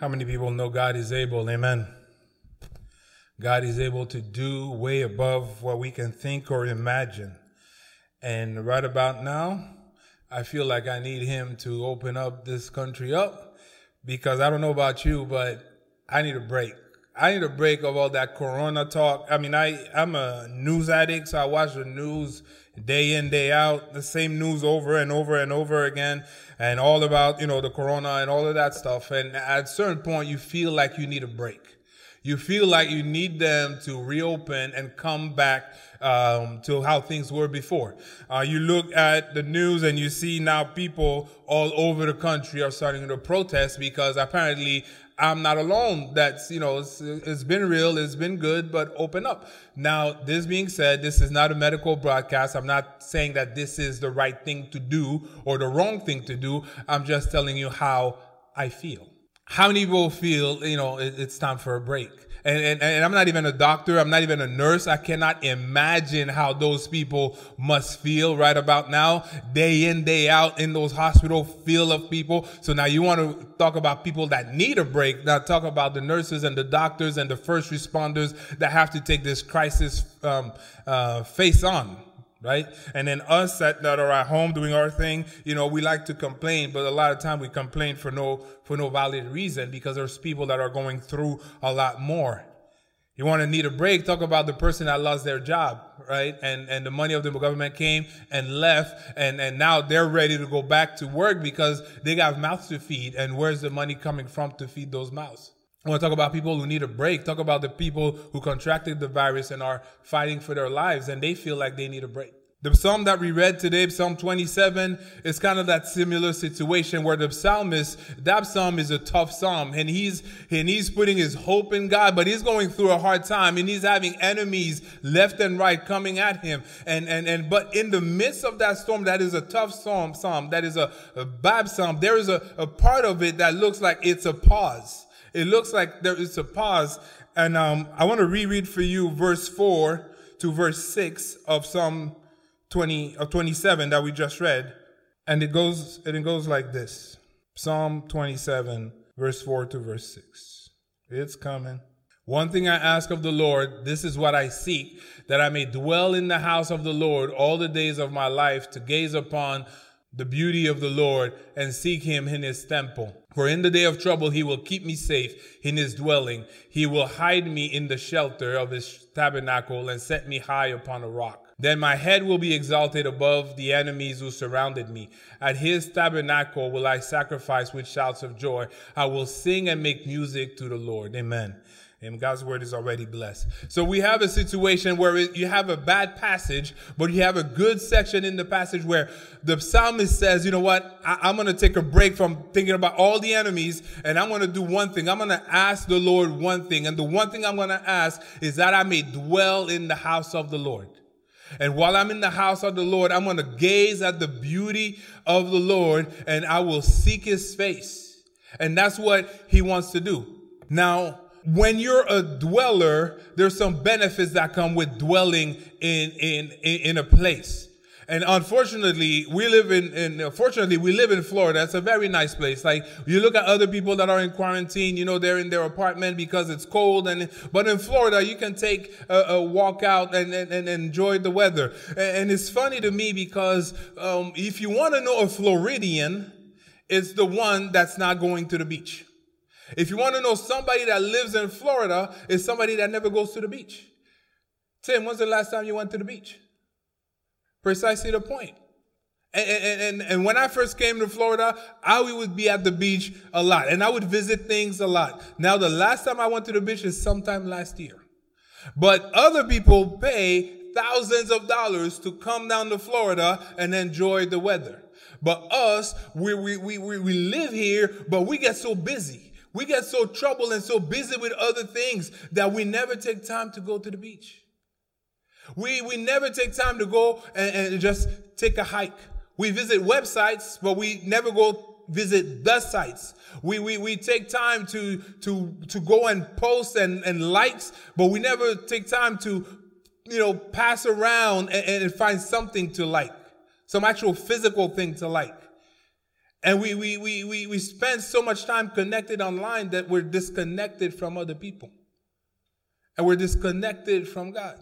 How many people know God is able? Amen. God is able to do way above what we can think or imagine. And right about now, I feel like I need Him to open up this country up because I don't know about you, but I need a break. I need a break of all that corona talk. I mean, I, I'm a news addict, so I watch the news day in, day out, the same news over and over and over again, and all about, you know, the corona and all of that stuff. And at a certain point, you feel like you need a break. You feel like you need them to reopen and come back um, to how things were before. Uh, you look at the news and you see now people all over the country are starting to protest because apparently I'm not alone. That's, you know, it's, it's been real, it's been good, but open up. Now, this being said, this is not a medical broadcast. I'm not saying that this is the right thing to do or the wrong thing to do. I'm just telling you how I feel. How many people feel, you know, it's time for a break? And, and, and I'm not even a doctor. I'm not even a nurse. I cannot imagine how those people must feel right about now, day in, day out in those hospital field of people. So now you want to talk about people that need a break. Now talk about the nurses and the doctors and the first responders that have to take this crisis um, uh, face on right? And then us that, that are at home doing our thing, you know, we like to complain, but a lot of time we complain for no for no valid reason because there's people that are going through a lot more. You want to need a break? Talk about the person that lost their job, right? And and the money of the government came and left, and and now they're ready to go back to work because they got mouths to feed. And where's the money coming from to feed those mouths? I want to talk about people who need a break. Talk about the people who contracted the virus and are fighting for their lives and they feel like they need a break. The psalm that we read today, Psalm 27, is kind of that similar situation where the psalmist, that psalm is a tough psalm and he's, and he's putting his hope in God, but he's going through a hard time and he's having enemies left and right coming at him. And, and, and, but in the midst of that storm, that is a tough psalm, psalm, that is a, a bad psalm. There is a, a part of it that looks like it's a pause. It looks like there is a pause. And, um, I want to reread for you verse four to verse six of Psalm 20 or 27 that we just read. And it goes, and it goes like this. Psalm 27, verse 4 to verse 6. It's coming. One thing I ask of the Lord, this is what I seek, that I may dwell in the house of the Lord all the days of my life, to gaze upon the beauty of the Lord and seek him in his temple. For in the day of trouble, he will keep me safe in his dwelling. He will hide me in the shelter of his tabernacle and set me high upon a rock. Then my head will be exalted above the enemies who surrounded me. At his tabernacle will I sacrifice with shouts of joy. I will sing and make music to the Lord. Amen. And God's word is already blessed. So we have a situation where you have a bad passage, but you have a good section in the passage where the psalmist says, you know what? I, am going to take a break from thinking about all the enemies and I'm going to do one thing. I'm going to ask the Lord one thing. And the one thing I'm going to ask is that I may dwell in the house of the Lord. And while I'm in the house of the Lord, I'm going to gaze at the beauty of the Lord and I will seek his face. And that's what he wants to do. Now, when you're a dweller, there's some benefits that come with dwelling in, in, in a place. And unfortunately, we live in, in, fortunately, we live in Florida. It's a very nice place. Like, you look at other people that are in quarantine, you know, they're in their apartment because it's cold. And, but in Florida, you can take a, a walk out and, and, and, enjoy the weather. And, it's funny to me because, um, if you want to know a Floridian, it's the one that's not going to the beach. If you want to know somebody that lives in Florida, is somebody that never goes to the beach. Tim, when's the last time you went to the beach? Precisely the point. And, and, and, when I first came to Florida, I would be at the beach a lot and I would visit things a lot. Now, the last time I went to the beach is sometime last year. But other people pay thousands of dollars to come down to Florida and enjoy the weather. But us, we, we, we, we live here, but we get so busy. We get so troubled and so busy with other things that we never take time to go to the beach. We, we never take time to go and, and just take a hike. We visit websites, but we never go visit the sites. We, we, we take time to, to, to go and post and, and likes, but we never take time to, you know, pass around and, and find something to like, some actual physical thing to like. And we, we, we, we, we spend so much time connected online that we're disconnected from other people. And we're disconnected from God.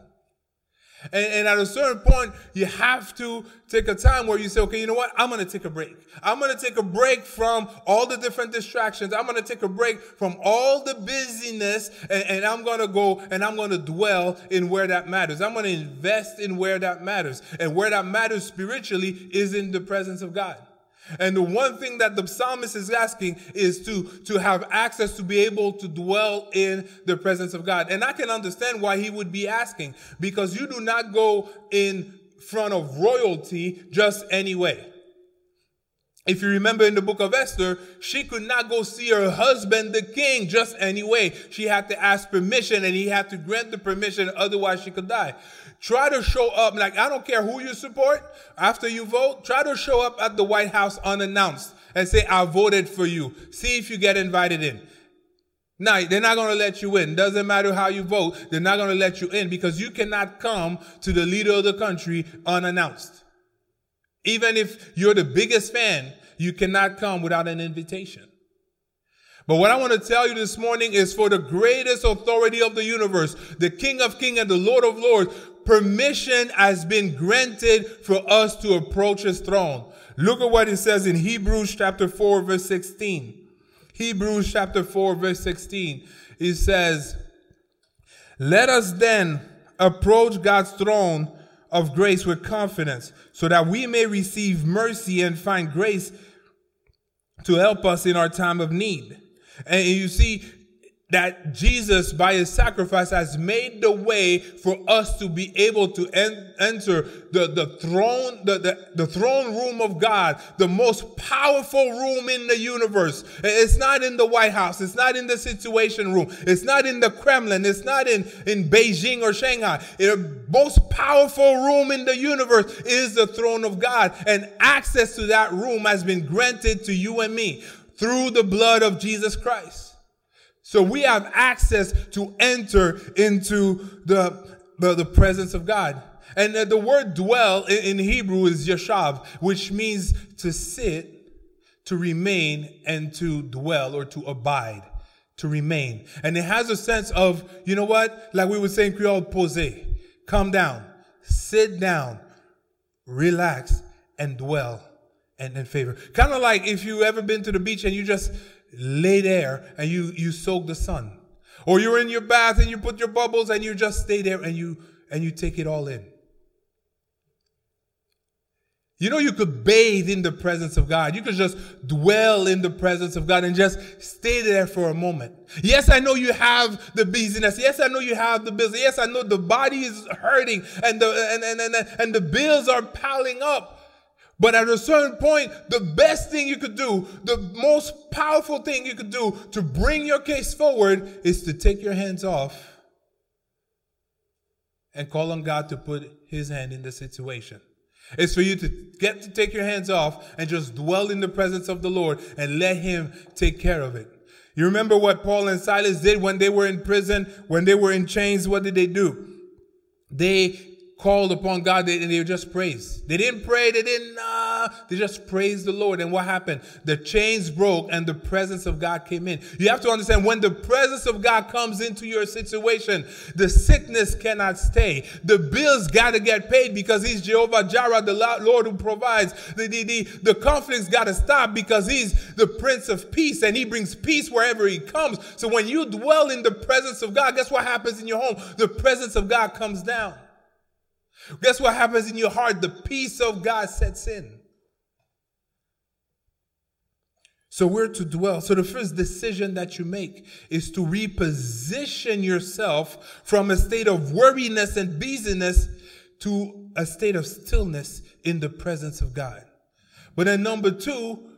And, and, at a certain point, you have to take a time where you say, okay, you know what? I'm going to take a break. I'm going to take a break from all the different distractions. I'm going to take a break from all the busyness and, and I'm going to go and I'm going to dwell in where that matters. I'm going to invest in where that matters. And where that matters spiritually is in the presence of God. And the one thing that the psalmist is asking is to, to have access to be able to dwell in the presence of God. And I can understand why he would be asking because you do not go in front of royalty just anyway. If you remember in the book of Esther, she could not go see her husband, the king, just anyway. She had to ask permission and he had to grant the permission, otherwise she could die. Try to show up, like, I don't care who you support after you vote, try to show up at the White House unannounced and say, I voted for you. See if you get invited in. No, they're not going to let you in. Doesn't matter how you vote, they're not going to let you in because you cannot come to the leader of the country unannounced. Even if you're the biggest fan, you cannot come without an invitation. But what I want to tell you this morning is for the greatest authority of the universe, the King of Kings and the Lord of Lords, permission has been granted for us to approach his throne. Look at what it says in Hebrews chapter 4 verse 16. Hebrews chapter 4 verse 16. It says, let us then approach God's throne of grace with confidence so that we may receive mercy and find grace to help us in our time of need. And you see that Jesus, by his sacrifice, has made the way for us to be able to en- enter the, the throne, the, the, the throne room of God, the most powerful room in the universe. It's not in the White House. It's not in the Situation Room. It's not in the Kremlin. It's not in, in Beijing or Shanghai. The most powerful room in the universe is the throne of God. And access to that room has been granted to you and me through the blood of Jesus Christ. So we have access to enter into the, the, the presence of God. And the, the word dwell in, in Hebrew is yashav, which means to sit, to remain, and to dwell or to abide, to remain. And it has a sense of, you know what? Like we would say in Creole, pose, come down, sit down, relax, and dwell and in favor. Kind of like if you ever been to the beach and you just lay there and you you soak the sun, or you're in your bath and you put your bubbles and you just stay there and you and you take it all in. You know, you could bathe in the presence of God. You could just dwell in the presence of God and just stay there for a moment. Yes, I know you have the business. Yes, I know you have the business. Yes, I know the body is hurting and the and, and, and, and the bills are piling up. But at a certain point, the best thing you could do, the most powerful thing you could do to bring your case forward is to take your hands off and call on God to put his hand in the situation. It's for you to get to take your hands off and just dwell in the presence of the Lord and let him take care of it. You remember what Paul and Silas did when they were in prison, when they were in chains? What did they do? They called upon God and they just praised. They didn't pray, they didn't, uh, they just praised the Lord. And what happened? The chains broke and the presence of God came in. You have to understand when the presence of God comes into your situation, the sickness cannot stay. The bills got to get paid because He's Jehovah Jireh, the Lord who provides. The, the, the, the conflicts got to stop because He's the Prince of Peace and He brings peace wherever He comes. So when you dwell in the presence of God, guess what happens in your home? The presence of God comes down. Guess what happens in your heart? The peace of God sets in. So we're to dwell. So the first decision that you make is to reposition yourself from a state of worriness and busyness to a state of stillness in the presence of God. But then number two,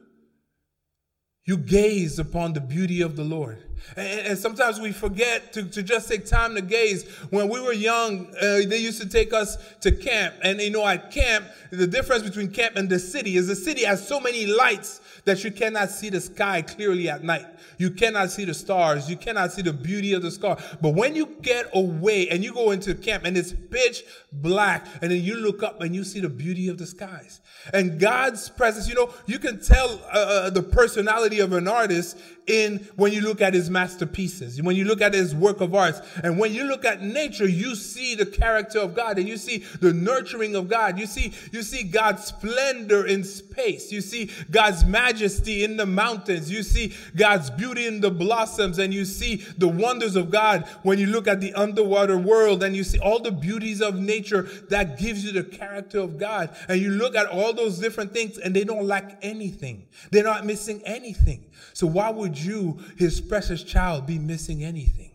you gaze upon the beauty of the Lord. And, sometimes we forget to, to just take time to gaze. When we were young, uh, they used to take us to camp. And you know, at camp, the difference between camp and the city is the city has so many lights that you cannot see the sky clearly at night. You cannot see the stars. You cannot see the beauty of the sky. But when you get away and you go into camp and it's pitch black and then you look up and you see the beauty of the skies and God's presence, you know, you can tell uh, uh the personality of an artist in when you look at his masterpieces, when you look at his work of art, and when you look at nature, you see the character of God and you see the nurturing of God. You see, you see God's splendor in space. You see God's majesty in the mountains. You see God's beauty in the blossoms and you see the wonders of God when you look at the underwater world and you see all the beauties of nature that gives you the character of God. And you look at all those different things and they don't lack anything. They're not missing anything. So why would you, his precious child, be missing anything?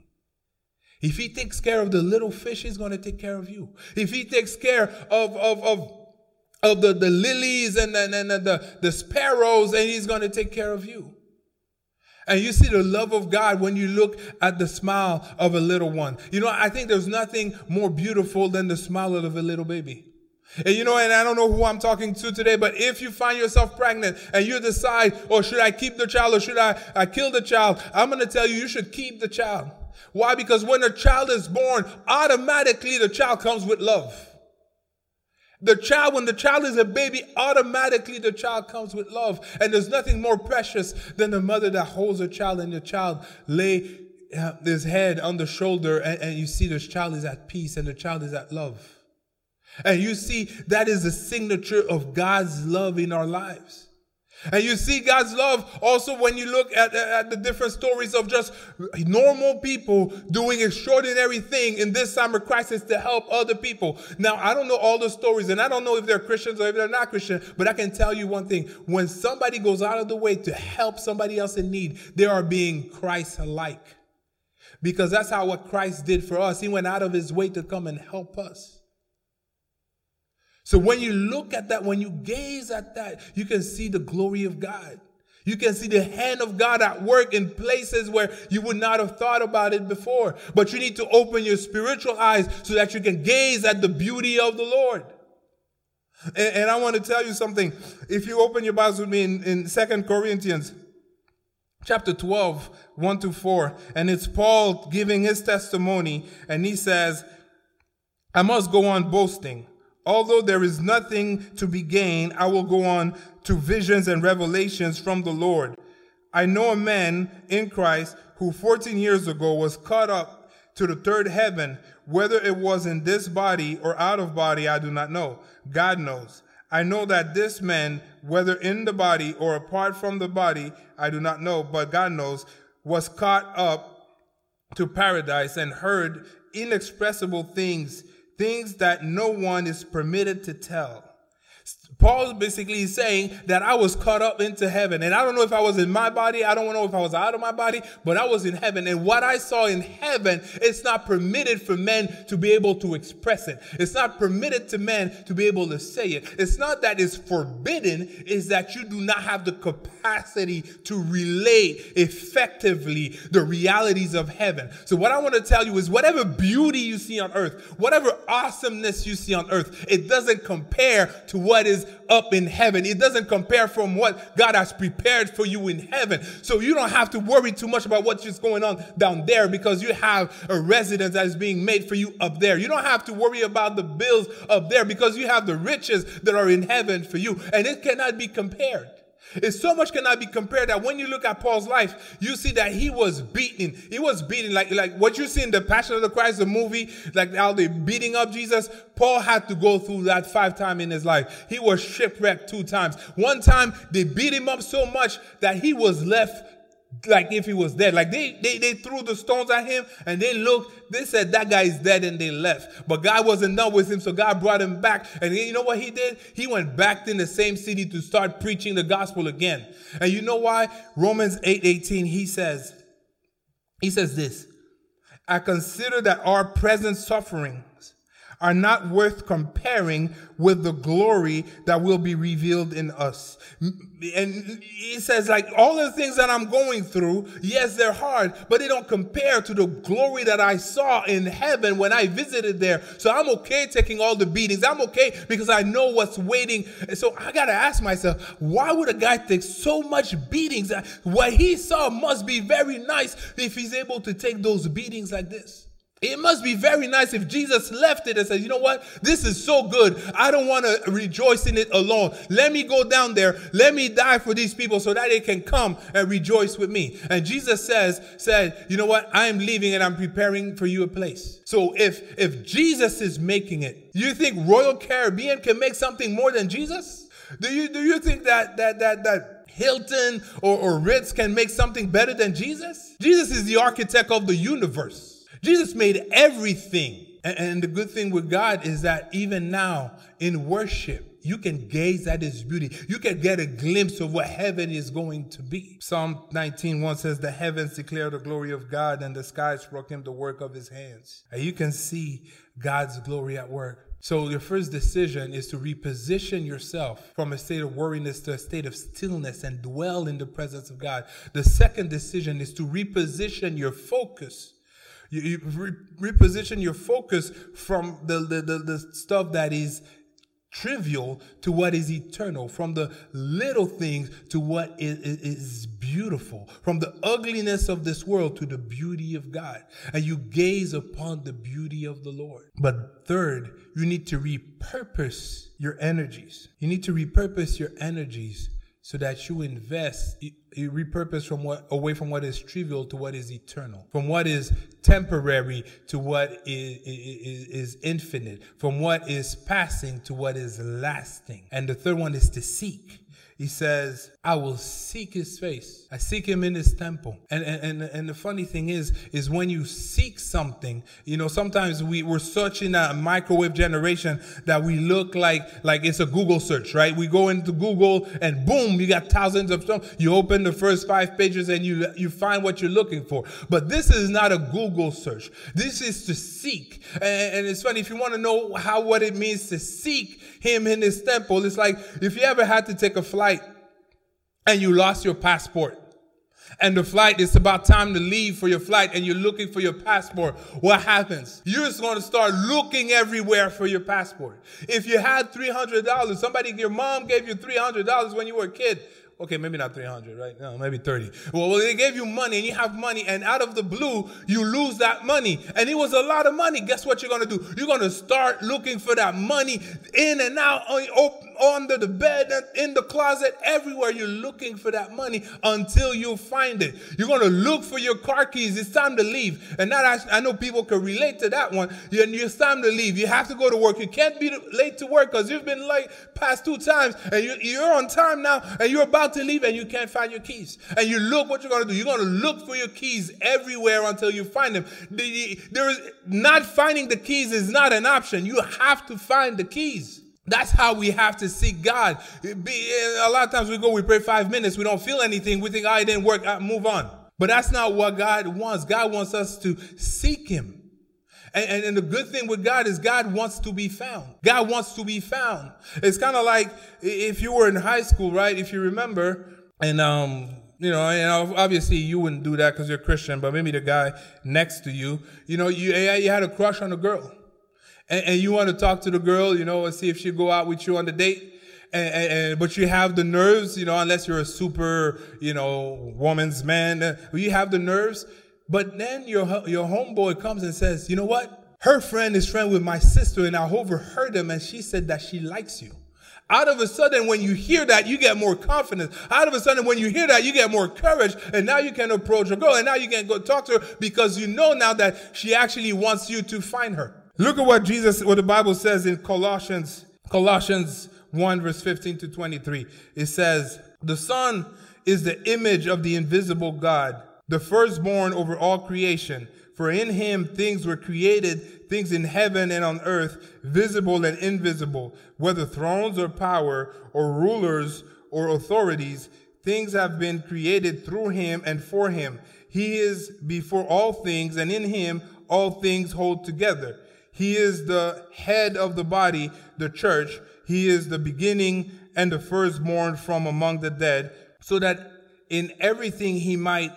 If he takes care of the little fish, he's going to take care of you. If he takes care of, of, of, of the, the lilies and, and, and the, the sparrows, and he's going to take care of you. And you see the love of God when you look at the smile of a little one. You know, I think there's nothing more beautiful than the smile of a little baby. And you know, and I don't know who I'm talking to today, but if you find yourself pregnant and you decide, or oh, should I keep the child or should I, I kill the child? I'm going to tell you, you should keep the child. Why? Because when a child is born, automatically the child comes with love. The child, when the child is a baby, automatically the child comes with love. And there's nothing more precious than the mother that holds a child and the child lay uh, his head on the shoulder and, and you see this child is at peace and the child is at love. And you see, that is the signature of God's love in our lives. And you see God's love also when you look at, at the different stories of just normal people doing extraordinary thing in this summer crisis to help other people. Now, I don't know all the stories and I don't know if they're Christians or if they're not Christian, but I can tell you one thing. When somebody goes out of the way to help somebody else in need, they are being Christ-like. Because that's how what Christ did for us. He went out of his way to come and help us. So when you look at that, when you gaze at that, you can see the glory of God. You can see the hand of God at work in places where you would not have thought about it before. But you need to open your spiritual eyes so that you can gaze at the beauty of the Lord. And, and I want to tell you something. If you open your Bibles with me in, in 2 Corinthians chapter 12, 1 to 4, and it's Paul giving his testimony, and he says, I must go on boasting Although there is nothing to be gained, I will go on to visions and revelations from the Lord. I know a man in Christ who 14 years ago was caught up to the third heaven. Whether it was in this body or out of body, I do not know. God knows. I know that this man, whether in the body or apart from the body, I do not know, but God knows, was caught up to paradise and heard inexpressible things things that no one is permitted to tell. Paul basically saying that I was caught up into heaven. And I don't know if I was in my body. I don't know if I was out of my body, but I was in heaven. And what I saw in heaven, it's not permitted for men to be able to express it. It's not permitted to men to be able to say it. It's not that it's forbidden, is that you do not have the capacity to relate effectively the realities of heaven. So what I want to tell you is whatever beauty you see on earth, whatever awesomeness you see on earth, it doesn't compare to what is up in heaven. It doesn't compare from what God has prepared for you in heaven. So you don't have to worry too much about what's just going on down there because you have a residence that is being made for you up there. You don't have to worry about the bills up there because you have the riches that are in heaven for you. And it cannot be compared. It's so much cannot be compared that when you look at Paul's life, you see that he was beaten. He was beaten like, like what you see in the Passion of the Christ, the movie, like how they beating up Jesus. Paul had to go through that five times in his life. He was shipwrecked two times. One time they beat him up so much that he was left like if he was dead. Like they, they, they threw the stones at him and they looked, they said that guy is dead and they left. But God wasn't done with him, so God brought him back. And you know what he did? He went back in the same city to start preaching the gospel again. And you know why? Romans 8 18, he says, he says this I consider that our present sufferings are not worth comparing with the glory that will be revealed in us. And he says, like, all the things that I'm going through, yes, they're hard, but they don't compare to the glory that I saw in heaven when I visited there. So I'm okay taking all the beatings. I'm okay because I know what's waiting. So I got to ask myself, why would a guy take so much beatings? What he saw must be very nice if he's able to take those beatings like this. It must be very nice if Jesus left it and said, you know what? This is so good. I don't want to rejoice in it alone. Let me go down there. Let me die for these people so that they can come and rejoice with me. And Jesus says, said, you know what? I am leaving and I'm preparing for you a place. So if, if Jesus is making it, you think Royal Caribbean can make something more than Jesus? Do you, do you think that, that, that, that Hilton or, or Ritz can make something better than Jesus? Jesus is the architect of the universe. Jesus made everything. And the good thing with God is that even now in worship, you can gaze at his beauty. You can get a glimpse of what heaven is going to be. Psalm 19 1 says, The heavens declare the glory of God, and the skies proclaim the work of his hands. And you can see God's glory at work. So, your first decision is to reposition yourself from a state of worriness to a state of stillness and dwell in the presence of God. The second decision is to reposition your focus you, you re- reposition your focus from the, the, the, the stuff that is trivial to what is eternal, from the little things to what is, is, beautiful, from the ugliness of this world to the beauty of God. And you gaze upon the beauty of the Lord. But third, you need to repurpose your energies. You need to repurpose your energies so that you invest, you, repurpose from what away from what is trivial to what is eternal, from what is temporary to what is, is, is infinite, from what is passing to what is lasting. And the third one is to seek. He says, I will seek his face. I seek him in his temple. And, and, and the funny thing is, is when you seek something, you know, sometimes we, we're searching a microwave generation that we look like, like it's a Google search, right? We go into Google and boom, you got thousands of stuff. You open the first five pages and you, you find what you're looking for. But this is not a Google search. This is to seek. And, and it's funny, if you want to know how, what it means to seek him in his temple, it's like if you ever had to take a flight and you lost your passport and the flight is about time to leave for your flight and you're looking for your passport, what happens? You're just going to start looking everywhere for your passport. If you had $300, somebody, your mom gave you $300 when you were a kid, okay, maybe not 300, right? No, maybe 30. Well, they gave you money and you have money and out of the blue, you lose that money. And it was a lot of money. Guess what you're going to do? You're going to start looking for that money in and out, under the bed, in the closet, everywhere. You're looking for that money until you find it. You're going to look for your car keys. It's time to leave. And that I, know people can relate to that one. You, it's time to leave. You have to go to work. You can't be late to work because you've been late past two times and you're on time now and you're about to leave and you can't find your keys. And you look what you're going to do. You're going to look for your keys everywhere until you find them. There is not finding the keys is not an option. You have to find the keys. That's how we have to seek God. A lot of times we go, we pray five minutes, we don't feel anything, we think, oh, it didn't work, ah, move on. But that's not what God wants. God wants us to seek Him. And, and, and, the good thing with God is God wants to be found. God wants to be found. It's kind of like if you were in high school, right? If you remember, and um, you know, and obviously you wouldn't do that because you're Christian, but maybe the guy next to you, you know, you you had a crush on a girl and, and, you want to talk to the girl, you know, and see if she'll go out with you on the date. And, and, but you have the nerves, you know, unless you're a super, you know, woman's man, you have the nerves. But then your your homeboy comes and says, you know what? Her friend is friend with my sister, and I overheard them, and she said that she likes you. Out of a sudden, when you hear that, you get more confidence. Out of a sudden, when you hear that, you get more courage, and now you can approach a girl, and now you can go talk to her because you know now that she actually wants you to find her. Look at what Jesus, what the Bible says in Colossians, Colossians 1 verse 15 to 23. It says, the son is the image of the invisible God, the firstborn over all creation. For in him things were created, things in heaven and on earth, visible and invisible, whether thrones or power or rulers or authorities, things have been created through him and for him. He is before all things, and in him all things hold together. He is the head of the body, the church. He is the beginning and the firstborn from among the dead, so that in everything he might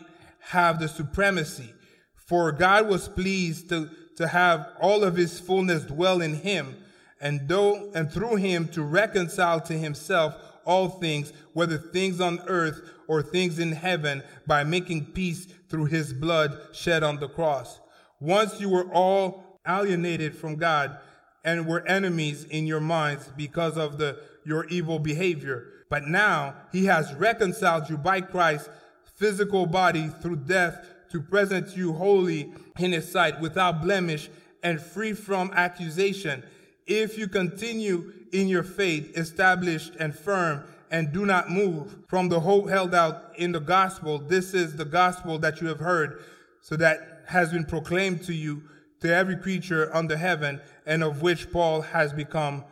have the supremacy. For God was pleased to, to have all of his fullness dwell in him, and though and through him to reconcile to himself all things, whether things on earth or things in heaven, by making peace through his blood shed on the cross. Once you were all alienated from God and were enemies in your minds because of the your evil behavior. But now he has reconciled you by Christ's physical body through death to present you holy in his sight without blemish and free from accusation. If you continue in your faith, established and firm, and do not move from the hope held out in the gospel, this is the gospel that you have heard, so that has been proclaimed to you, to every creature under heaven, and of which Paul has become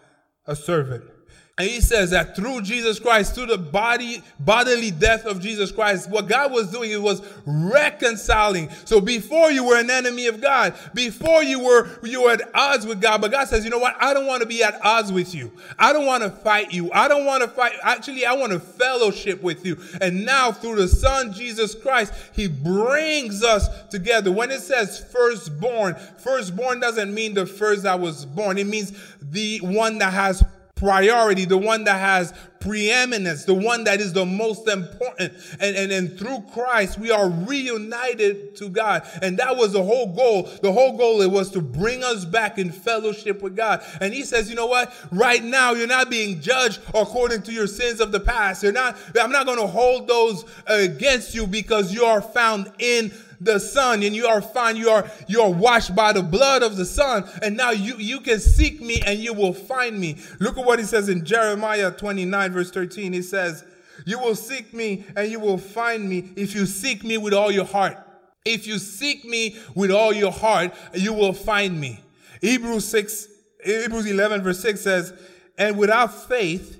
a servant. And he says that through Jesus Christ, through the body, bodily death of Jesus Christ, what God was doing, it was reconciling. So before you were an enemy of God, before you were, you were at odds with God, but God says, you know what? I don't want to be at odds with you. I don't want to fight you. I don't want to fight. Actually, I want to fellowship with you. And now through the son, Jesus Christ, he brings us together. When it says firstborn, firstborn doesn't mean the first that was born. It means the one that has priority, the one that has preeminence, the one that is the most important. And, and, and through Christ, we are reunited to God. And that was the whole goal. The whole goal it was to bring us back in fellowship with God. And he says, you know what? Right now, you're not being judged according to your sins of the past. You're not, I'm not going to hold those uh, against you because you are found in the Son, and you are fine. You are you are washed by the blood of the Son, and now you you can seek me and you will find me. Look at what he says in Jeremiah 29 verse 13. He says, "You will seek me and you will find me if you seek me with all your heart. If you seek me with all your heart, you will find me." Hebrews 6 Hebrews 11 verse 6 says, "And without faith,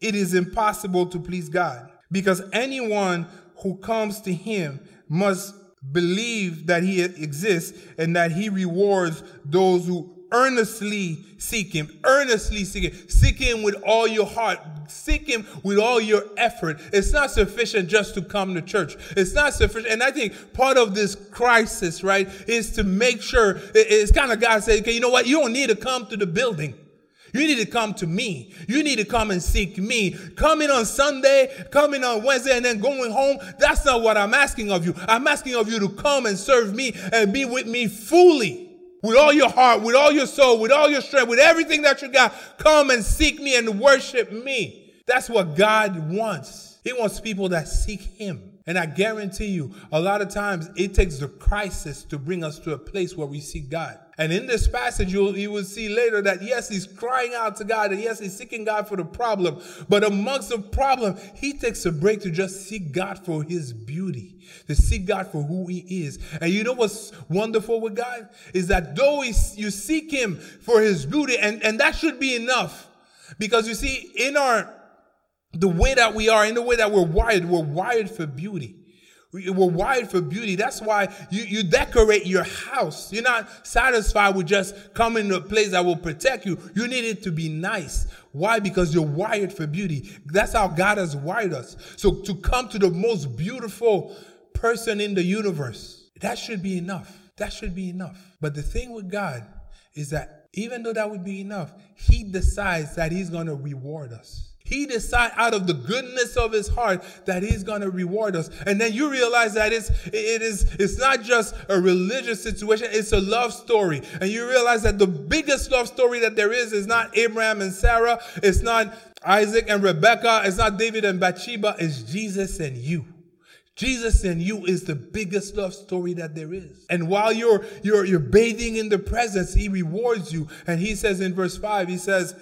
it is impossible to please God, because anyone who comes to him must believe that he exists and that he rewards those who earnestly seek him earnestly seek him. Seek him with all your heart. Seek him with all your effort. It's not sufficient just to come to church. It's not sufficient. And i think part of this crisis right is to make sure it's kind of god saying okay you know what? You don't need to come to the building you need to come to me. You need to come and seek me. Coming on Sunday, coming on Wednesday, and then going home, that's not what I'm asking of you. I'm asking of you to come and serve me and be with me fully. With all your heart, with all your soul, with all your strength, with everything that you got, come and seek me and worship me. That's what God wants. He wants people that seek Him. And I guarantee you, a lot of times it takes the crisis to bring us to a place where we see God. And in this passage, you'll, you will see later that yes, he's crying out to God and yes, he's seeking God for the problem. But amongst the problem, he takes a break to just seek God for his beauty, to seek God for who he is. And you know what's wonderful with God? Is that though you seek him for his beauty, and, and that should be enough. Because you see, in our the way that we are, in the way that we're wired, we're wired for beauty. We're wired for beauty. That's why you, you decorate your house. You're not satisfied with just coming to a place that will protect you. You need it to be nice. Why? Because you're wired for beauty. That's how God has wired us. So to come to the most beautiful person in the universe, that should be enough. That should be enough. But the thing with God is that even though that would be enough, He decides that He's going to reward us. He decides out of the goodness of his heart that he's going to reward us. And then you realize that it's, it is, it's not just a religious situation. It's a love story. And you realize that the biggest love story that there is is not Abraham and Sarah. It's not Isaac and Rebecca. It's not David and Bathsheba. It's Jesus and you. Jesus and you is the biggest love story that there is. And while you're, you're, you're bathing in the presence, he rewards you. And he says in verse five, he says,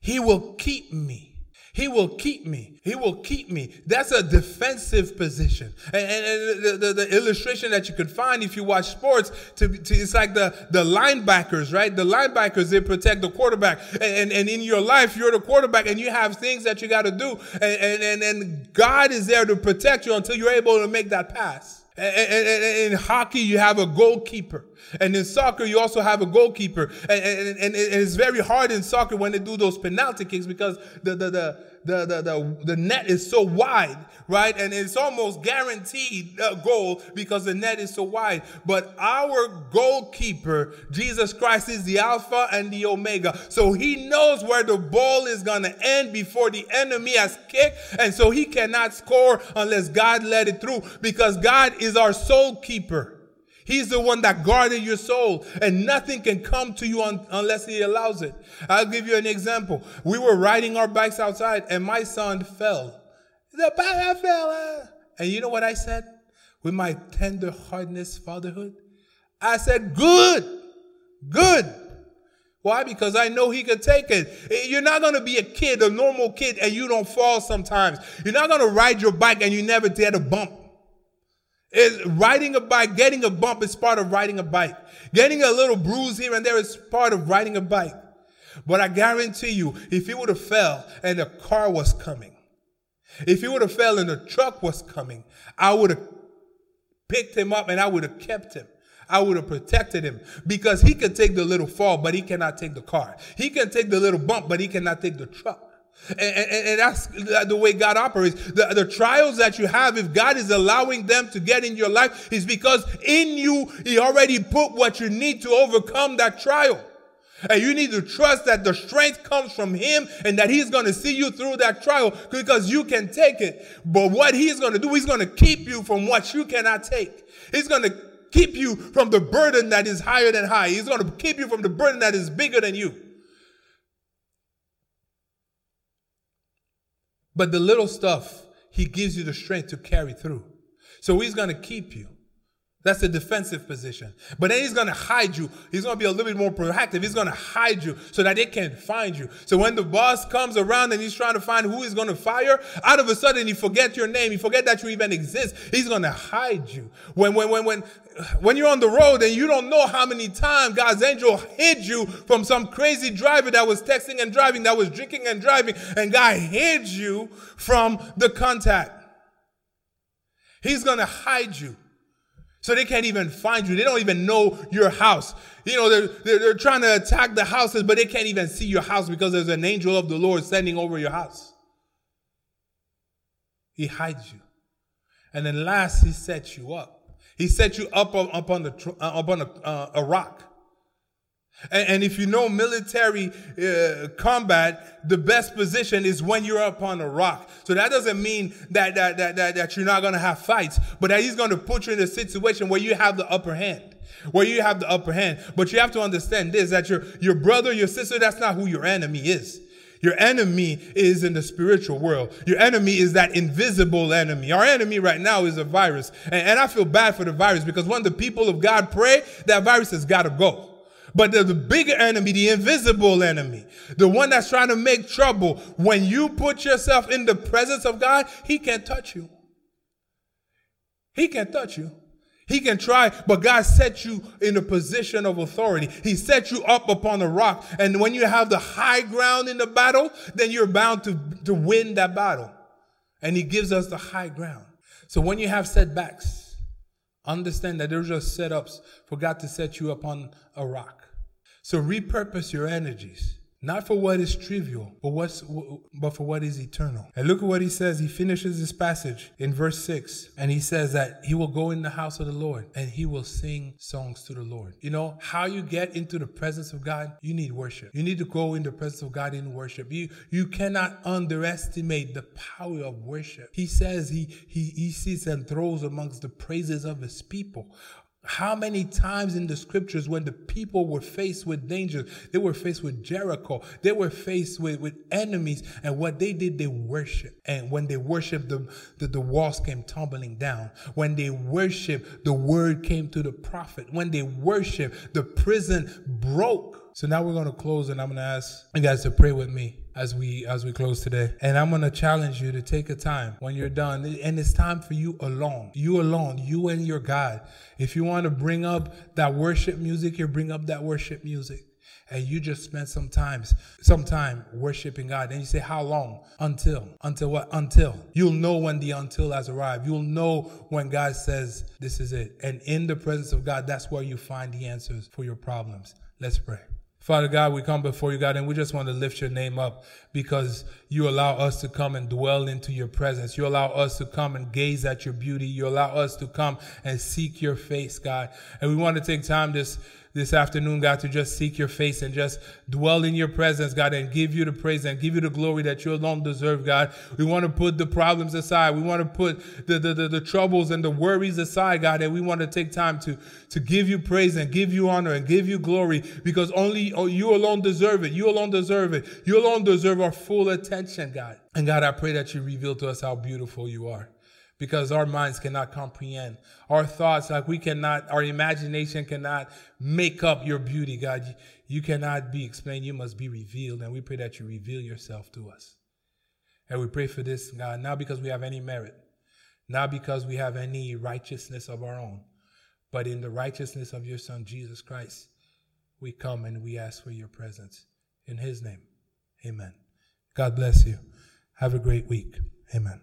he will keep me he will keep me. He will keep me. That's a defensive position. And, and, and the, the, the, illustration that you could find if you watch sports, to, to, it's like the, the linebackers, right? The linebackers, they protect the quarterback. And, and, and in your life, you're the quarterback and you have things that you got to do. And, and, and, and God is there to protect you until you're able to make that pass. In hockey, you have a goalkeeper. And in soccer, you also have a goalkeeper. And, and, and, it's very hard in soccer when they do those penalty kicks because the, the, the, the, the, the, the net is so wide, right? And it's almost guaranteed a goal because the net is so wide. But our goalkeeper, Jesus Christ, is the Alpha and the Omega. So he knows where the ball is going to end before the enemy has kicked. And so he cannot score unless God let it through because God is our soul keeper. He's the one that guarded your soul, and nothing can come to you un- unless He allows it. I'll give you an example. We were riding our bikes outside, and my son fell. He said, I fell. Uh. And you know what I said? With my tender hardness fatherhood? I said, Good, good. Why? Because I know he could take it. Eh, you're not going to be a kid, a normal kid, and you don't fall sometimes. You're not going to ride your bike and you never get a bump. Is riding a bike, getting a bump is part of riding a bike. Getting a little bruise here and there is part of riding a bike. But I guarantee you, if he would have fell and the car was coming, if he would have fell and the truck was coming, I would have picked him up and I would have kept him. I would have protected him because he can take the little fall, but he cannot take the car. He can take the little bump, but he cannot take the truck. And, and, and, that's the way God operates. The, the trials that you have, if God is allowing them to get in your life, is because in you, He already put what you need to overcome that trial. And you need to trust that the strength comes from Him and that He's going to see you through that trial because you can take it. But what He's going to do, He's going to keep you from what you cannot take. He's going to keep you from the burden that is higher than high. He's going to keep you from the burden that is bigger than you. But the little stuff, he gives you the strength to carry through. So he's going to keep you. That's the defensive position. But then he's going to hide you. He's going to be a little bit more proactive. He's going to hide you so that they can't find you. So when the boss comes around and he's trying to find who he's going to fire, out of a sudden he forget your name. He forget that you even exist. He's going to hide you. When, when, when, when, when you're on the road and you don't know how many times God's angel hid you from some crazy driver that was texting and driving, that was drinking and driving, and God hid you from the contact. He's going to hide you. So they can't even find you. They don't even know your house. You know, they're, they're, they're, trying to attack the houses, but they can't even see your house because there's an angel of the Lord standing over your house. He hides you. And then last, he sets you up. He sets you up, upon, the, uh, up on a, uh, a rock. And, and, if you know military uh, combat, the best position is when you're up on a rock. So that doesn't mean that, that, that, that, that you're not going to have fights, but that he's going to put you in a situation where you have the upper hand. Where you have the upper hand. But you have to understand this, that your, your brother, your sister, that's not who your enemy is. Your enemy is in the spiritual world. Your enemy is that invisible enemy. Our enemy right now is a virus. And, and I feel bad for the virus because when the people of God pray, that virus has got to go. But the, bigger enemy, the invisible enemy, the one that's trying to make trouble, when you put yourself in the presence of God, he can't touch you. He can't touch you. He can try, but God set you in a position of authority. He set you up upon a rock. And when you have the high ground in the battle, then you're bound to, to win that battle. And He gives us the high ground. So when you have setbacks, understand that they're just setups for God to set you upon a rock. So repurpose your energies. Not for what is trivial, but what's but for what is eternal. And look at what he says. He finishes this passage in verse 6, and he says that he will go in the house of the Lord and he will sing songs to the Lord. You know, how you get into the presence of God, you need worship. You need to go in the presence of God in worship. You you cannot underestimate the power of worship. He says he he he sits and throws amongst the praises of his people. How many times in the scriptures when the people were faced with danger, they were faced with Jericho, they were faced with, with enemies, and what they did, they worshiped. And when they worshiped, the, the, the walls came tumbling down. When they worshiped, the word came to the prophet. When they worshiped, the prison broke. So now we're going to close, and I'm going to ask you guys to pray with me as we as we close today. And I'm gonna challenge you to take a time when you're done, and it's time for you alone, you alone, you and your God. If you want to bring up that worship music, you bring up that worship music. and you just spend some times some time worshiping God. And you say how long? Until until what? Until. You'll know when the until has arrived. You'll know when God says this is it. And in the presence of God that's where you find the answers for your problems. Let's pray Father God, we come before you, God, and we just want to lift your name up because you allow us to come and dwell into your presence. You allow us to come and gaze at your beauty. You allow us to come and seek your face, God. And we want to take time this this afternoon, God, to just seek your face and just dwell in your presence, God, and give you the praise and give you the glory that you alone deserve, God. We want to put the problems aside. We want to put the, the, the, the troubles and the worries aside, God, and we want to take time to, to give you praise and give you honor and give you glory because only oh, you alone deserve it. You alone deserve it. You alone deserve our full attention, God. And God, I pray that you reveal to us how beautiful you are because our minds cannot comprehend. Our thoughts, like we cannot, our imagination cannot make up your beauty, God. You cannot be explained. You must be revealed. And we pray that you reveal yourself to us. And we pray for this, God, not because we have any merit, not because we have any righteousness of our own, but in the righteousness of your Son, Jesus Christ, we come and we ask for your presence. In his name, amen. God bless you. Have a great week. Amen.